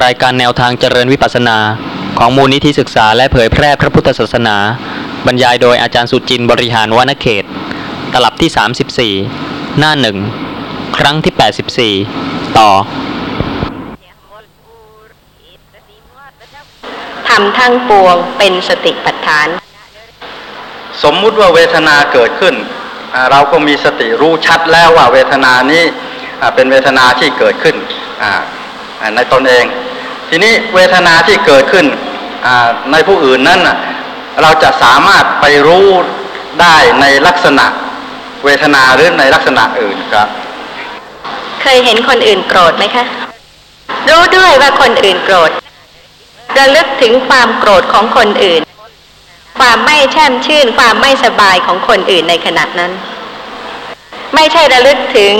รายการแนวทางเจริญวิปัสสนา ของมูลนิธิศึกษาและเผยแพร่พระพุทธศาสนา บรรยายโดยอาจารย์สุจินต์บริหารวณเขต ตลับที่ 34 หน้าหนึ่ง ครั้งที่ 84 ต่อทำทั้งปวงเป็นสติปัฏฐาน สมมุติว่าเวทนาเกิดขึ้นอ่าเราก็มีสติรู้ชัดแล้วว่าเวทนานี้อ่าเป็นเวทนาที่เกิดขึ้นอ่าอ่า ในตนเอง ทีนี้เวทนาที่เกิดขึ้นในผู้อื่นนั้นเราจะสามารถไปรู้ได้ในลักษณะเวทนาหรือในลักษณะอื่นครับ เคยเห็นคนอื่นโกรธไหมคะ รู้ด้วยว่าคนอื่นโกรธระลึกถึงความโกรธของคนอื่น ความไม่แช่มชื่น ความไม่สบายของคนอื่นในขณะนั้น ไม่ใช่ระลึกถึง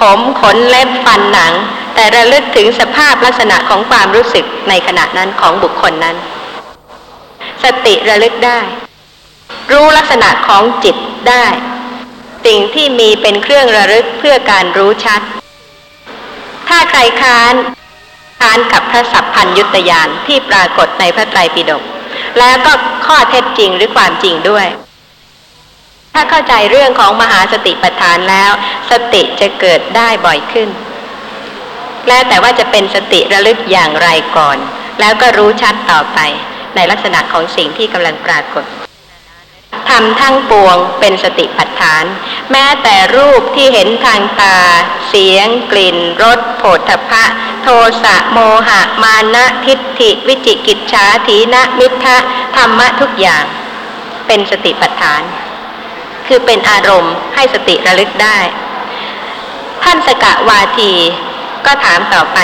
ผมขนเล็บฟันหนัง แต่ระลึกถึงสภาพลักษณะของความรู้สึกในขณะนั้นของบุคคลนั้น สติระลึกได้ รู้ลักษณะของจิตได้ สิ่งที่มีเป็นเครื่องระลึกเพื่อการรู้ชัด ถ้าใครค้านค้านกับพระสัพพัญยุตยานที่ปรากฏในพระไตรปิฎกแล้วก็ข้อเท็จจริงหรือความจริงด้วย ถ้าเข้าใจเรื่องของมหาสติปัฏฐานแล้ว สติจะเกิดได้บ่อยขึ้น แล้วแต่ว่าจะเป็นสติระลึกอย่างไรก่อน แล้วก็รู้ชัดต่อไป ในลักษณะของสิ่งที่กำลังปรากฏทำทั้งปวงเป็นสติปัฏฐาน แม้แต่รูปที่เห็นทางตา เสียง กลิ่นรสโผฏฐพะโทสะโมหะ มานะทิฏฐิ วิจิกิจฉาถีนะมิทะธรรมะทุกอย่าง เป็นสติปัฏฐาน คือเป็นอารมณ์ให้สติระลึกได้ ท่านสกะวาทีก็ถามต่อไป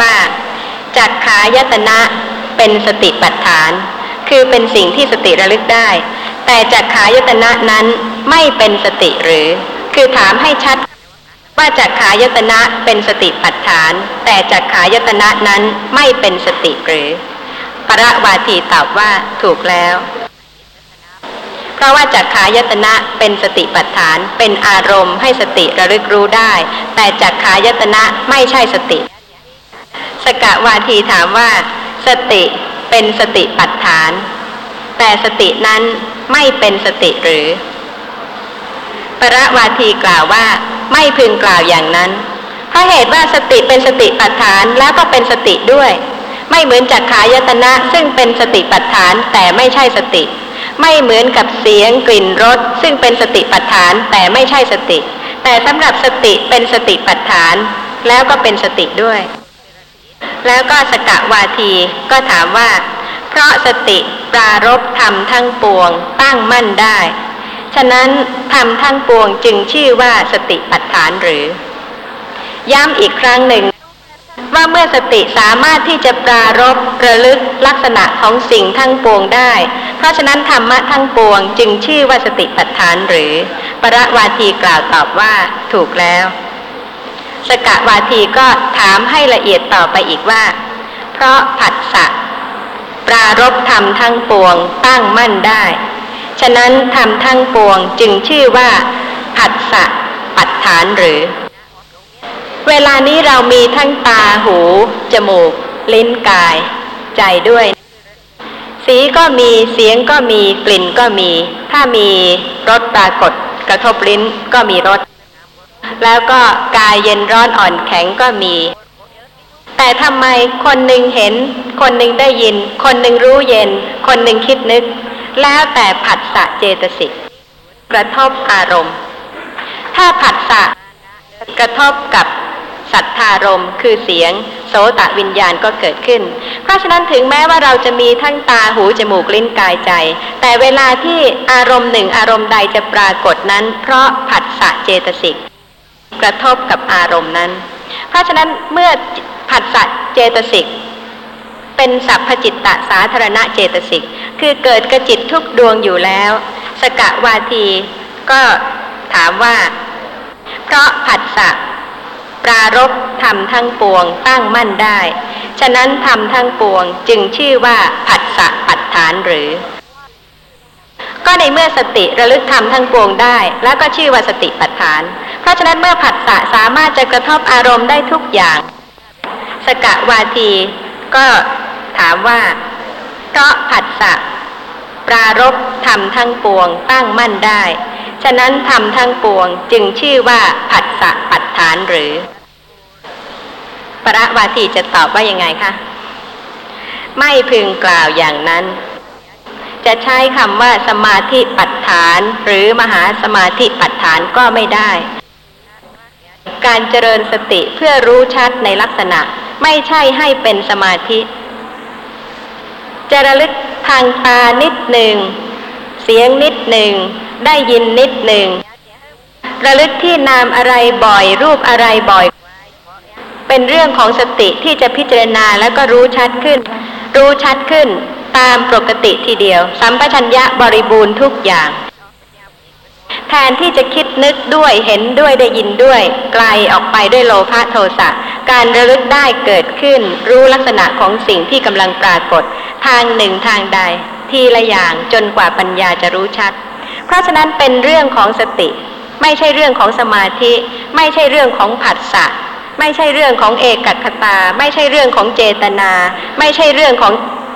ว่าจักขายตนะเป็นสติปัฏฐาน คือเป็นสิ่งที่สติระลึกได้ แต่จักขายตนะนั้นไม่เป็นสติหรือ คือถามให้ชัดว่าจักขายตนะเป็นสติปัฏฐาน แต่จักขายตนะนั้นไม่เป็นสติหรือ พระวาทีตอบว่าถูกแล้ว เพราะว่าจักขายตนะเป็นสติปัฏฐาน เป็นอารมณ์ให้สติระลึกรู้ได้ แต่จักขายตนะไม่ใช่สติ สกะวาทีถามว่า สติเป็นสติปัฏฐาน แต่สตินั้นไม่เป็นสติหรือ ประวาทีกล่าวว่า ไม่พึงกล่าวอย่างนั้นเพราะเหตุว่าสติเป็นสติปัฏฐานแล้วก็เป็นสติด้วย ไม่เหมือนจักขายตนะซึ่งเป็นสติปัฏฐานแต่ไม่ใช่สติ ไม่เหมือนกับเสียงกลิ่นรสซึ่งเป็นสติปัฏฐานแต่ไม่ใช่สติ แต่สำหรับสติเป็นสติปัฏฐาน แล้วก็เป็นสติด้วย แล้วก็สกะวาทีก็ถามว่า เพราะสติปรารบธรรมทั้งปวงตั้งมั่นได้ ฉะนั้นธรรมทั้งปวงจึงชื่อว่าสติปัฏฐานหรือ ย้ำอีกครั้งหนึ่ง ว่าเมื่อสติสามารถที่จะปรารบระลึกลักษณะของสิ่งทั้งปวงได้ เพราะฉะนั้นธรรมะทั้งปวงจึงชื่อว่าสติปัฏฐานหรือ ประวาทีกล่าวตอบว่าถูกแล้ว สกะวาทีก็ถามให้ละเอียดต่อไปอีกว่า เพราะผัสสะปรารบธรรมทั้งปวงตั้งมั่นได้ ฉะนั้นธรรมทั้งปวงจึงชื่อว่าผัสสะปัฏฐานหรือ เวลานี้เรามีทั้งตาหู จมูก ลิ้นกาย ใจด้วย สีก็มีเสียงก็มีกลิ่นก็มี ถ้ามีรสปรากฏกระทบลิ้นก็มีรสแล้วก็กายเย็นร้อนอ่อนแข็งก็มี แต่ทำไมคนหนึ่งเห็น คนหนึ่งได้ยิน คนหนึ่งรู้เย็น คนหนึ่งคิดนึก แล้วแต่ผัสสะเจตสิกกระทบอารมณ์ ถ้าผัสสะกระทบกับ สัทธารมคือเสียง โสตะวิญญาณก็เกิดขึ้น เพราะฉะนั้นถึงแม้ว่าเราจะมีทั้งตาหูจมูกลิ้นกายใจ แต่เวลาที่อารมณ์หนึ่งอารมณ์ใดจะปรากฏนั้น เพราะผัสสะเจตสิกกระทบกับอารมณ์นั้น เพราะฉะนั้นเมื่อผัสสะเจตสิกเป็นสัพพจิตตสาธารณะเจตสิก คือเกิดกระจิตทุกดวงอยู่แล้ว สกะวาทีก็ถามว่า เพราะผัสสะ ปรารบธรรมทั้งปวงตั้งมั่นได้ ฉะนั้นธรรมทั้งปวงจึงชื่อว่าผัสสะปัฏฐานหรือ ก็ในเมื่อสติระลึกธรรมทั้งปวงได้ แล้วก็ชื่อว่าสติปัฏฐาน เพราะฉะนั้นเมื่อผัสสะสามารถจะกระทบอารมณ์ได้ทุกอย่าง สกะวาที ก็ถามว่า เพราะผัสสะปรารบทำทั้งปวงตั้งมั่นได้ ฉะนั้นทำทั้งปวงจึงชื่อว่าผัสสะปานหรือประวาทีจะตอบว่ายังไงคะ ไม่พึงกล่าวอย่างนั้น จะใช้คำว่าสมาธิปัฏฐานหรือมหาสมาธิปัฏฐานก็ไม่ได้ การเจริญสติเพื่อรู้ชัดในลักษณะ ไม่ใช่ให้เป็นสมาธิ จะระลึกทางตานิดหนึ่ง เสียงนิดหนึ่ง ได้ยินนิดหนึ่ง ระลึกที่นามอะไรบ่อยรูปอะไรบ่อย เป็นเรื่องของสติที่จะพิจารณาแล้วก็รู้ชัดขึ้น รู้ชัดขึ้นตามปกติทีเดียว สัมปชัญญะบริบูรณ์ทุกอย่าง แทนที่จะคิดนึกด้วยเห็นด้วยได้ยินด้วย ไกลออกไปด้วยโลภะโทสะการระลึกได้เกิดขึ้น รู้ลักษณะของสิ่งที่กำลังปรากฏ ทางหนึ่งทางใด ทีละอย่างจนกว่าปัญญาจะรู้ชัด เพราะฉะนั้นเป็นเรื่องของสติ ไม่ใช่เรื่องของสมาธิ ไม่ใช่เรื่องของผัสสะไม่ใช่เรื่องของเอกัคตา ไม่ใช่เรื่องของเจตนา ไม่ใช่เรื่องของ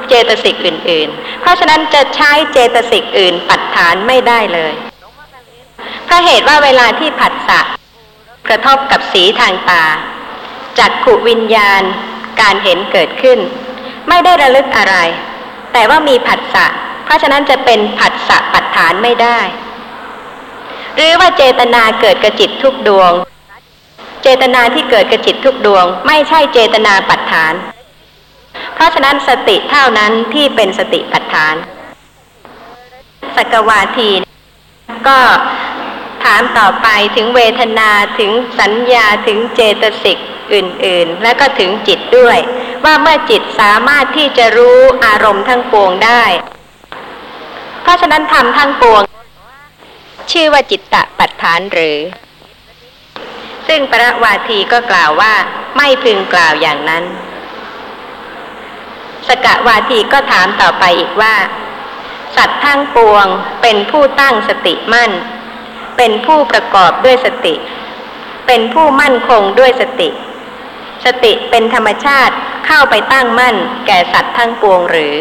เจตสิกอื่น ๆ เพราะฉะนั้นจะใช้เจตสิกอื่นปัดฐานไม่ได้เลยเพราะเหตุว่าเวลาที่ผัสสะกระทบกับสีทางตา จักขุวิญญาณการเห็นเกิดขึ้น ไม่ได้ระลึกอะไร แต่ว่ามีผัสสะเพราะฉะนั้นจะเป็นผัสสะปัฏฐานไม่ได้ หรือว่าเจตนาเกิดกระจิตทุกดวง เจตนาที่เกิดกระจิตทุกดวง ไม่ใช่เจตนาปัฏฐาน เพราะฉะนั้นสติเท่านั้นที่เป็นสติปัฏฐานสกวาทีก็ถามต่อไปถึงเวทนาถึงสัญญาถึงเจตสิกอื่นๆ และก็ถึงจิตด้วย ว่าเมื่อจิตสามารถที่จะรู้อารมณ์ทั้งปวงได้ เพราะฉะนั้นทำทั้งปวง ชื่อว่าจิตตะปัฏฐานหรือ ซึ่งประวาทีก็กล่าวว่า ไม่พึงกล่าวอย่างนั้น สกะวาทีก็ถามต่อไปอีกว่า สัตว์ทั้งปวงเป็นผู้ตั้งสติมั่น เป็นผู้ประกอบด้วยสติ เป็นผู้มั่นคงด้วยสติ สติเป็นธรรมชาติเข้าไปตั้งมั่น แก่สัตว์ทั้งปวงหรือ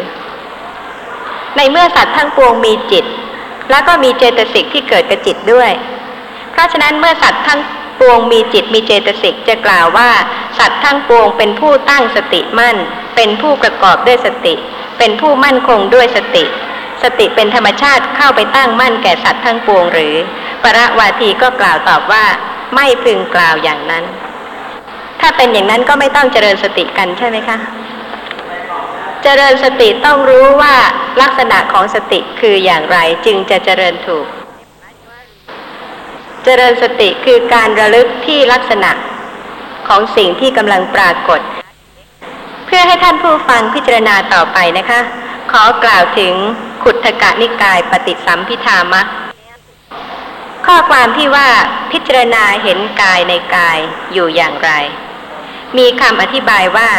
ในเมื่อสัตว์ทั้งปวงมีจิต แล้วก็มีเจตสิกที่เกิดกับจิตด้วย เพราะฉะนั้นเมื่อสัตว์ทั้งปวงมีจิตมีเจตสิกจะกล่าวว่า สัตว์ทั้งปวงเป็นผู้ตั้งสติมั่น เป็นผู้ประกอบด้วยสติ เป็นผู้มั่นคงด้วยสติ สติเป็นธรรมชาติเข้าไปตั้งมั่นแก่สัตว์ทั้งปวงหรือ ประวาทีก็กล่าวตอบว่า ไม่พึงกล่าวอย่างนั้น ถ้าเป็นอย่างนั้นก็ไม่ต้องเจริญสติกันใช่ไหมคะ เจริญสติต้องรู้ว่าลักษณะของสติคืออย่างไรจึงจะเจริญถูก เจริญสติคือการระลึกที่ลักษณะของสิ่งที่กำลังปรากฏ เพื่อให้ท่านผู้ฟังพิจารณาต่อไปนะคะ ขอกล่าวถึงขุทกะนิกายปฏิสัมพิธามักข้อความที่ว่าพิจารณาเห็นกายในกายอยู่อย่างไร มีคำอธิบายว่า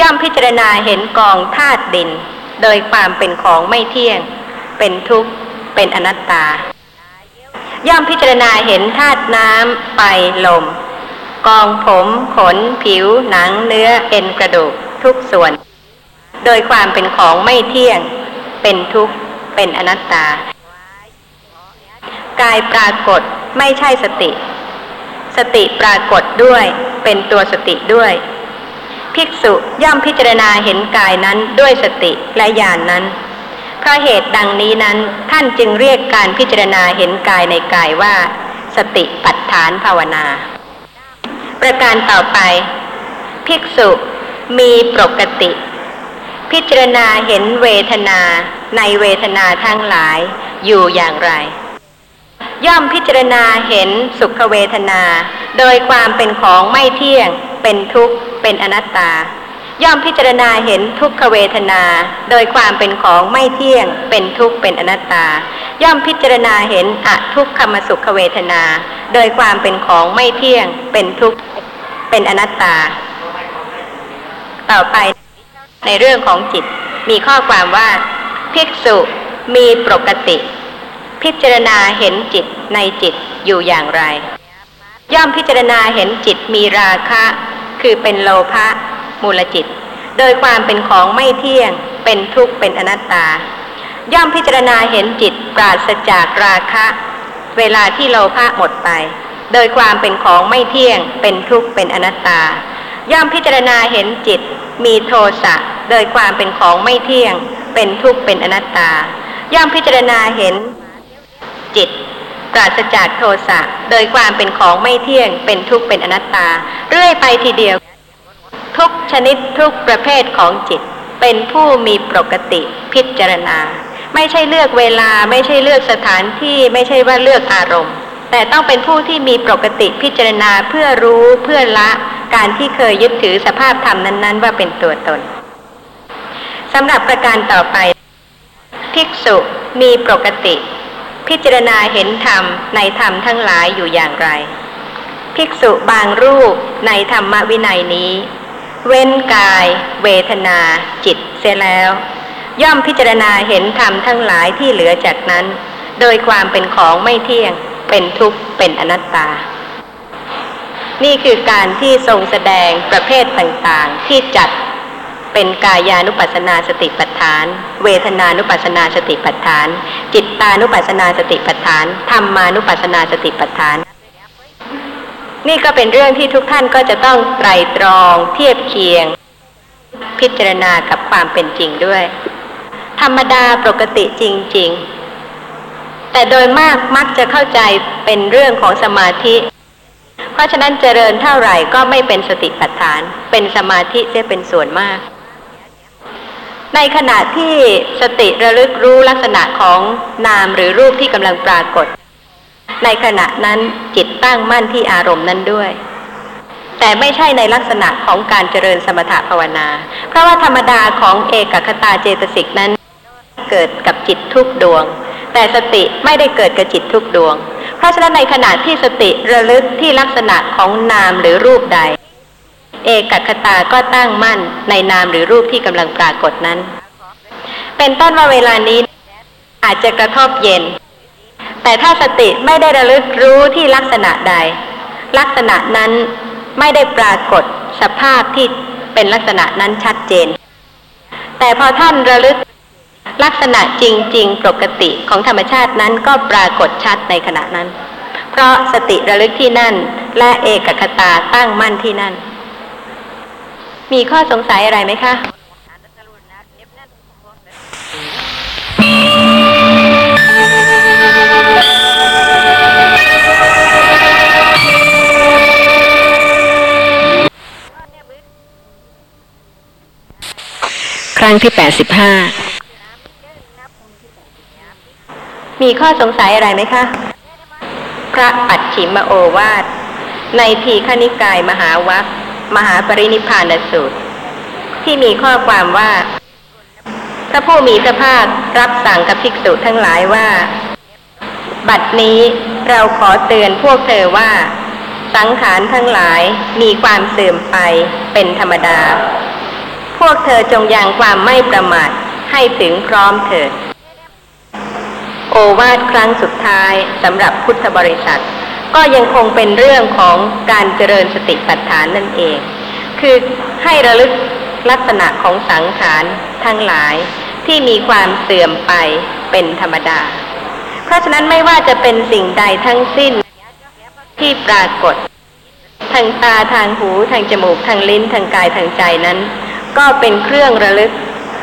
ย่อมพิจารณาเห็นกองธาตุดิน โดยความเป็นของไม่เที่ยง เป็นทุกข์ เป็นอนัตตา ย่อมพิจารณาเห็นธาตุน้ำไฟลม กองผมขน ผิว หนังเนื้อเอ็นกระดูกทุกส่วน โดยความเป็นของไม่เที่ยง เป็นทุกข์ เป็นอนัตตา กายปรากฏไม่ใช่สติ สติปรากฏด้วย เป็นตัวสติด้วย ภิกษุย่อมพิจารณาเห็นกายนั้นด้วยสติและญาณนนั้น เพราะเหตุดังนี้นั้นท่านจึงเรียกการพิจารณาเห็นกายในกายว่า สติปัฏฐานภาวนา ประการต่อไป ภิกษุมีปกติ พิจารณาเห็นเวทนาในเวทนาทั้งหลายอยู่อย่างไร ย่อมพิจารณาเห็นสุขเวทนา โดยความเป็นของไม่เที่ยงเป็นทุกข์ เป็นอนัตตา ย่อมพิจารณาเห็นทุกขเวทนา โดยความเป็นของไม่เที่ยง เป็นทุกข์เป็นอนัตตา ย่อมพิจารณาเห็นอทุกขมสุขเวทนา โดยความเป็นของไม่เที่ยง เป็นทุกข์เป็นอนัตตา ต่อไปในเรื่องของจิตมีข้อความว่า ภิกษุมีปกติ พิจารณาเห็นจิตในจิตอยู่อย่างไร ย่อมพิจารณาเห็นจิตมีราคะ คือเป็นโลภะมูลจิต โดยความเป็นของไม่เที่ยง เป็นทุกข์เป็นอนัตตา ย่อมพิจารณาเห็นจิตปราศจากราคะ เวลาที่โลภะหมดไป โดยความเป็นของไม่เที่ยง เป็นทุกข์เป็นอนัตตา ย่อมพิจารณาเห็นจิต มีโทสะโดยความเป็นของไม่เที่ยง เป็นทุกข์เป็นอนัตตา ย่อมพิจารณาเห็นจิต ปราศจากโทสะโดยความเป็นของไม่เที่ยงเป็นทุกข์เป็นอนัตตา เรื่อยไปทีเดียว ทุกชนิดทุกประเภทของจิต เป็นผู้มีปกติพิจารณา ไม่ใช่เลือกเวลาไม่ใช่เลือกสถานที่ไม่ใช่ว่าเลือกอารมณ์ แต่ต้องเป็นผู้ที่มีปกติพิจารณาเพื่อรู้เพื่อละการที่เคยยึดถือสภาพธรรมนั้น ๆ ว่าเป็นตัวตนสำหรับประการต่อไป ภิกษุมีปกติ พิจารณาเห็นธรรมในธรรมทั้งหลายอยู่อย่างไร ภิกษุบางรูปในธรรมวินัยนี้ เว้นกาย เวทนา จิตเสียแล้ว ย่อมพิจารณาเห็นธรรมทั้งหลายที่เหลือจากนั้น โดยความเป็นของไม่เที่ยง เป็นทุกข์เป็นอนัตตา นี่คือการที่ทรงแสดงประเภทต่างๆที่จัด เป็นกายานุปัสสนาสติปัฏฐาน เวทนานุปัสสนาสติปัฏฐาน จิตตานุปัสสนาสติปัฏฐานธรรมานุปัสสนาสติปัฏฐาน นี่ก็เป็นเรื่องที่ทุกท่านก็จะต้องไตรตรองเทียบเคียง พิจารณากับความเป็นจริงด้วย ธรรมดาปกติจริง ๆ แต่โดยมากมักจะเข้าใจเป็นเรื่องของสมาธิเพราะฉะนั้นเจริญเท่าไหร่ก็ไม่เป็นสติปัฏฐาน เป็นสมาธิเสียเป็นส่วนมาก ในขณะที่สติระลึกรู้ลักษณะของนามหรือรูปที่กำลังปรากฏ ในขณะนั้นจิตตั้งมั่นที่อารมณ์นั้นด้วย แต่ไม่ใช่ในลักษณะของการเจริญสมถภาวนา เพราะว่าธรรมดาของเอกคตาเจตสิกนั้น เกิดกับจิตทุกดวง แต่สติไม่ได้เกิดกับจิตทุกดวง เพราะฉะนั้นในขณะที่สติระลึกที่ลักษณะของนามหรือรูปใด เอกคตาก็ตั้งมั่นในนามหรือรูปที่กำลังปรากฏนั้น เป็นต้นว่าเวลานี้อาจจะกระทบเย็น แต่ถ้าสติไม่ได้ระลึกรู้ที่ลักษณะใด ลักษณะนั้นไม่ได้ปรากฏสภาพที่เป็นลักษณะนั้นชัดเจน แต่พอท่านระลึกลักษณะจริง ๆ ปกติของธรรมชาตินั้นก็ปรากฏชัดในขณะนั้น เพราะสติระลึกที่นั่น และเอกคตาตั้งมั่นที่นั่น มีข้อสงสัยอะไรไหมคะครั้งที่แปดสิบห้ามีข้อสงสัยอะไรไหมคะ พระปัจฉิมโอวาท ในทีฆนิกายมหาวัค มหาปรินิพานสูตร ที่มีข้อความว่า พระผู้มีพระภาครับสั่งกับภิกษุทั้งหลายว่า บัดนี้เราขอเตือนพวกเธอว่า สังขารทั้งหลายมีความเสื่อมไปเป็นธรรมดา พวกเธอจงยังความไม่ประมาทให้ถึงพร้อมเถิด โอวาทครั้งสุดท้ายสำหรับพุทธบริษัท ก็ยังคงเป็นเรื่องของการเจริญสติปัฏฐานนั่นเอง คือให้ระลึกลักษณะของสังขารทั้งหลายที่มีความเสื่อมไปเป็นธรรมดา เพราะฉะนั้นไม่ว่าจะเป็นสิ่งใดทั้งสิ้นที่ปรากฏ ทางตาทางหูทางจมูกทางลิ้นทางกายทางใจนั้น ก็เป็นเครื่องระลึก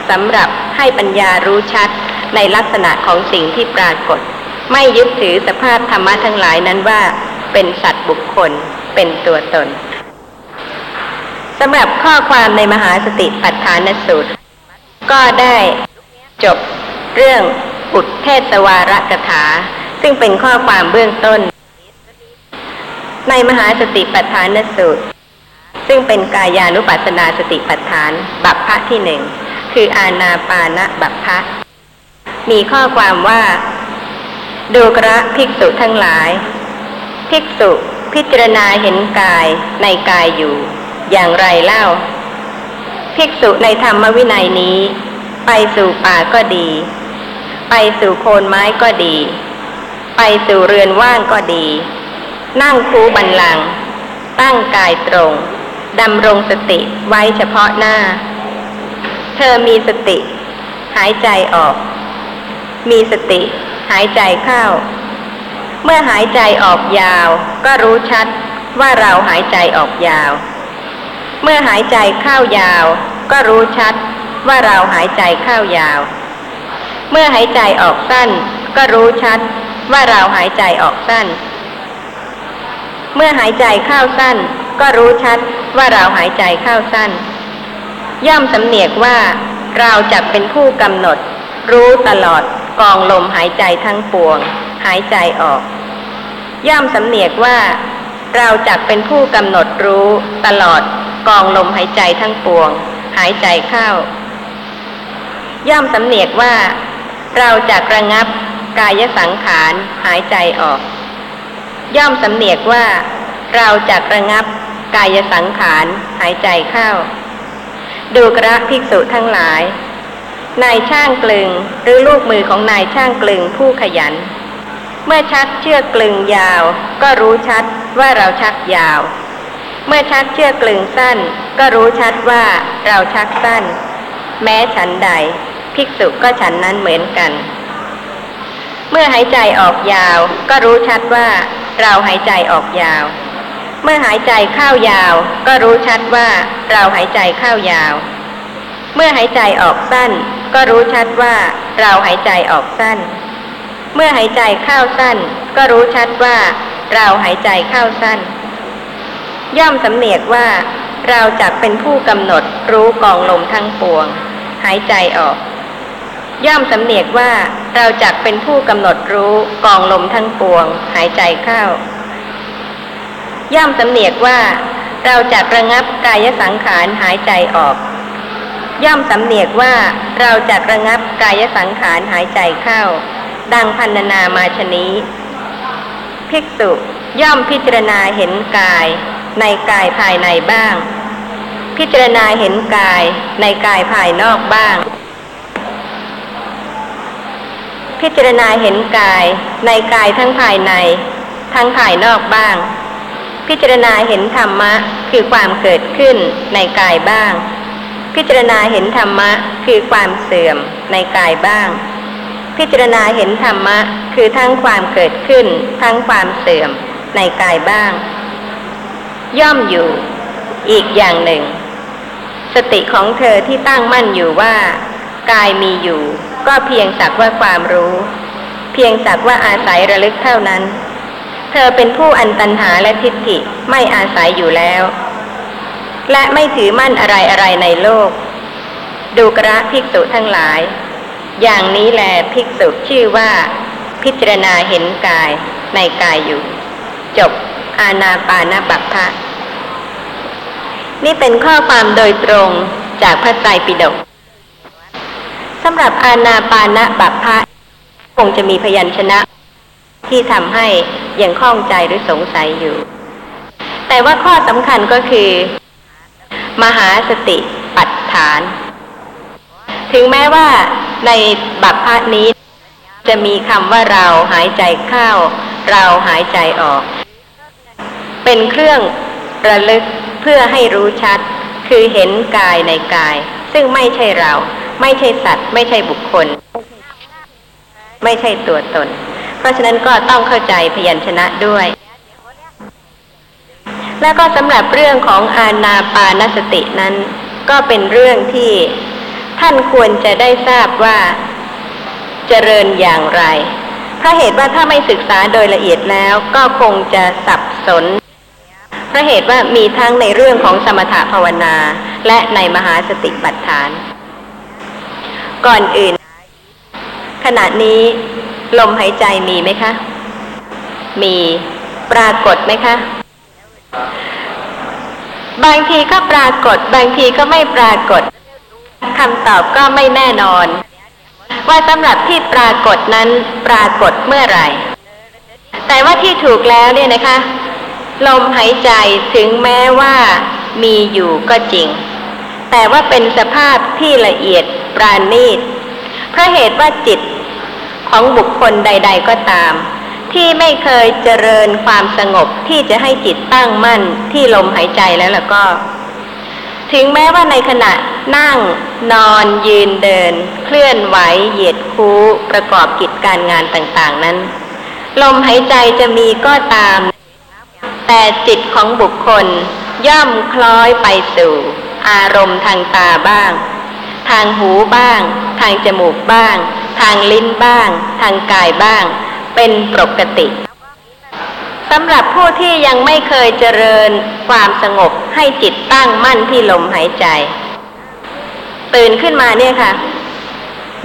สำหรับให้ปัญญารู้ชัดในลักษณะของสิ่งที่ปรากฏ ไม่ยึดถือสภาพธรรมะทั้งหลายนั้นว่า เป็นสัตว์บุคคลเป็นตัวตนสำหรับข้อความในมหาสติปัฏฐานสูตร ก็ได้จบเรื่องอุทเทศวาระกถา ซึ่งเป็นข้อความเบื้องต้น ในมหาสติปัฏฐานสูตร ซึ่งเป็นกายานุปัสสนาสติปัฏฐาน บัพพะที่หนึ่งคืออาณาปานะบัพพะมีข้อความว่า ดูกระภิกษุทั้งหลาย ภิกษุพิจารณาเห็นกายในกายอยู่ อย่างไรเล่า ภิกษุในธรรมวินัยนี้ ไปสู่ป่าก็ดี ไปสู่โคนไม้ก็ดี ไปสู่เรือนว่างก็ดี นั่งคูบันลัง ตั้งกายตรงดำรงสติไว้เฉพาะหน้า เธอมีสติ หายใจออก มีสติายใจเข้า เมื่อหายใจออกยาว ก็รู้ชัดว่าเราหายใจออกยาว เมื่อหายใจเข้ายาว ก็รู้ชัดว่าเราหายใจเข้ายาว เมื่อหายใจออกสั้น ก็รู้ชัดว่าเราหายใจออกสั้น เมื่อหายใจเข้าสั้น ก็รู้ชัดว่าเราหายใจเข้าสั้น ย่อมสำเนียกว่าเราจะเป็นผู้กำหนด รู้ตลอด กองลมหายใจทั้งปวง หายใจออก ย่อมสำเนียกว่า เราจะเป็นผู้กำหนดรู้ตลอดกองลมหายใจทั้งปวง หายใจเข้า ย่อมสำเนียกว่า เราจะระงับกายสังขารหายใจออก ย่อมสำเนียกว่า เราจะระงับกายสังขารหายใจเข้า ดูกระภิกษุทั้งหลาย นายช่างกลึงหรือลูกมือของนายช่างกลึงผู้ขยัน เมื่อชักเชือกกลึงยาว ก็รู้ชัดว่าเราชักยาว เมื่อชักเชือกกลึงสั้น ก็รู้ชัดว่าเราชักสั้น แม้ฉันใด ภิกษุก็ฉันนั้นเหมือนกัน เมื่อหายใจออกยาว ก็รู้ชัดว่าเราหายใจออกยาว เมื่อหายใจเข้ายาว ก็รู้ชัดว่าเราหายใจเข้ายาว เมื่อหายใจออกสั้น ก็รู้ชัดว่าเราหายใจออกสั้น เมื่อหายใจเข้าสั้น ก็รู้ชัดว่าเราหายใจเข้าสั้น ย่อมสำเนียกว่า เราจะเป็นผู้กำหนดรู้กองลมทั้งปวง หายใจออก ย่อมสำเนียกว่าเราจักเป็นผู้กำหนดรู้กองลมทั้งปวง หายใจเข้า ย่อมสำเนียกว่า เราจักระงับกายสังขารหายใจออก ย่อมสำเนียกว่าเราจักระงับกายสังขารหายใจเข้า ดังพันนามาชนี้ภิกษุย่อมพิจารณาเห็นกายในกายภายในบ้าง พิจารณาเห็นกายในกายภายนอกบ้าง พิจารณาเห็นกายในกายทั้งภายใน ทั้งภายนอกบ้าง พิจารณาเห็นธรรมะคือความเกิดขึ้นในกายบ้าง พิจารณาเห็นธรรมะคือความเสื่อมในกายบ้าง พิจารณาเห็นธรรมะคือทั้งความเกิดขึ้น ทั้งความเสื่อมในกายบ้าง ย่อมอยู่อีกอย่างหนึ่ง สติของเธอที่ตั้งมั่นอยู่ว่า กายมีอยู่ ก็เพียงสักว่าความรู้ เพียงสักว่าอาศัยระลึกเท่านั้น เธอเป็นผู้อันตันหาและทิฏฐิไม่อาศัยอยู่แล้ว และไม่ถือมั่นอะไรอะไรในโลก ดูกระภิกษุทั้งหลาย อย่างนี้แลภิกษุชื่อว่า พิจารณาเห็นกายในกายอยู่ จบอาณาปานบัพพะนี่เป็นข้อความโดยตรงจากพระไตรปิฎกสำหรับอาณาปานบัพพะคงจะมีพยัญชนะ ที่ทำให้ยังข้องใจหรือสงสัยอยู่ แต่ว่าข้อสำคัญก็คือ มหาสติปัฏฐาน ถึงแม้ว่าในบัพพะนี้ จะมีคำว่าเราหายใจเข้า เราหายใจออก เป็นเครื่องระลึกเพื่อให้รู้ชัด คือเห็นกายในกาย ซึ่งไม่ใช่เรา ไม่ใช่สัตว์ ไม่ใช่บุคคล ไม่ใช่ตัวตน เพราะฉะนั้นก็ต้องเข้าใจพยัญชนะด้วย แล้วก็สำหรับเรื่องของอาณาปานสตินั้น ก็เป็นเรื่องที่ท่านควรจะได้ทราบว่าเจริญอย่างไรเพราะเหตุว่าถ้าไม่ศึกษาโดยละเอียดแล้วก็คงจะสับสนเพราะเหตุว่ามีทั้งในเรื่องของสมถภาวนา และในมหาสติปัฏฐาน ก่อนอื่น ขณะนี้ ลมหายใจมีไหมคะ มีปรากฏไหมคะ บางทีก็ปรากฏ บางทีก็ไม่ปรากฏคำตอบก็ไม่แน่นอน ว่าสำหรับที่ปรากฏนั้นปรากฏเมื่อไหร่ แต่ว่าที่ถูกแล้วเนี่ยนะคะ ลมหายใจถึงแม้ว่ามีอยู่ก็จริง แต่ว่าเป็นสภาพที่ละเอียดปราณีตเพราะเหตุว่าจิตของบุคคลใด ๆก็ตาม ที่ไม่เคยเจริญความสงบที่จะให้จิตตั้งมั่นที่ลมหายใจแล้วล่ะก็ ถึงแม้ว่าในขณะนั่งนอนยืนเดิน เคลื่อนไหวเหยียดคู้ประกอบกิจการงานต่างๆนั้น ลมหายใจจะมีก็ตาม แต่จิตของบุคคลย่อมคล้อยไปสู่อารมณ์ทางตาบ้าง ทางหูบ้าง ทางจมูกบ้าง ทางลิ้นบ้าง ทางกายบ้าง เป็นปกติสำหรับผู้ที่ยังไม่เคยเจริญความสงบให้จิตตั้งมั่นที่ลมหายใจ ตื่นขึ้นมาเนี่ยค่ะ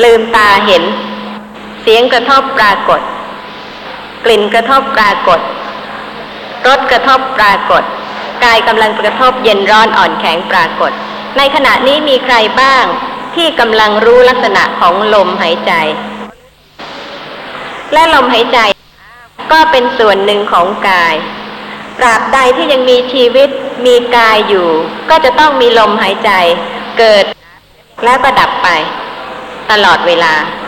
ลืมตาเห็น เสียงกระทบปรากฏ กลิ่นกระทบปรากฏรสกระทบปรากฏ กายกำลังกระทบเย็นร้อนอ่อนแข็งปรากฏ ในขณะนี้มีใครบ้างที่กำลังรู้ลักษณะของลมหายใจ และลมหายใจ ก็เป็นส่วนหนึ่งของกายตราบใดที่ยังมีชีวิตมีกายอยู่ ก็จะต้องมีลมหายใจ เกิดและประดับไป ตลอดเวลา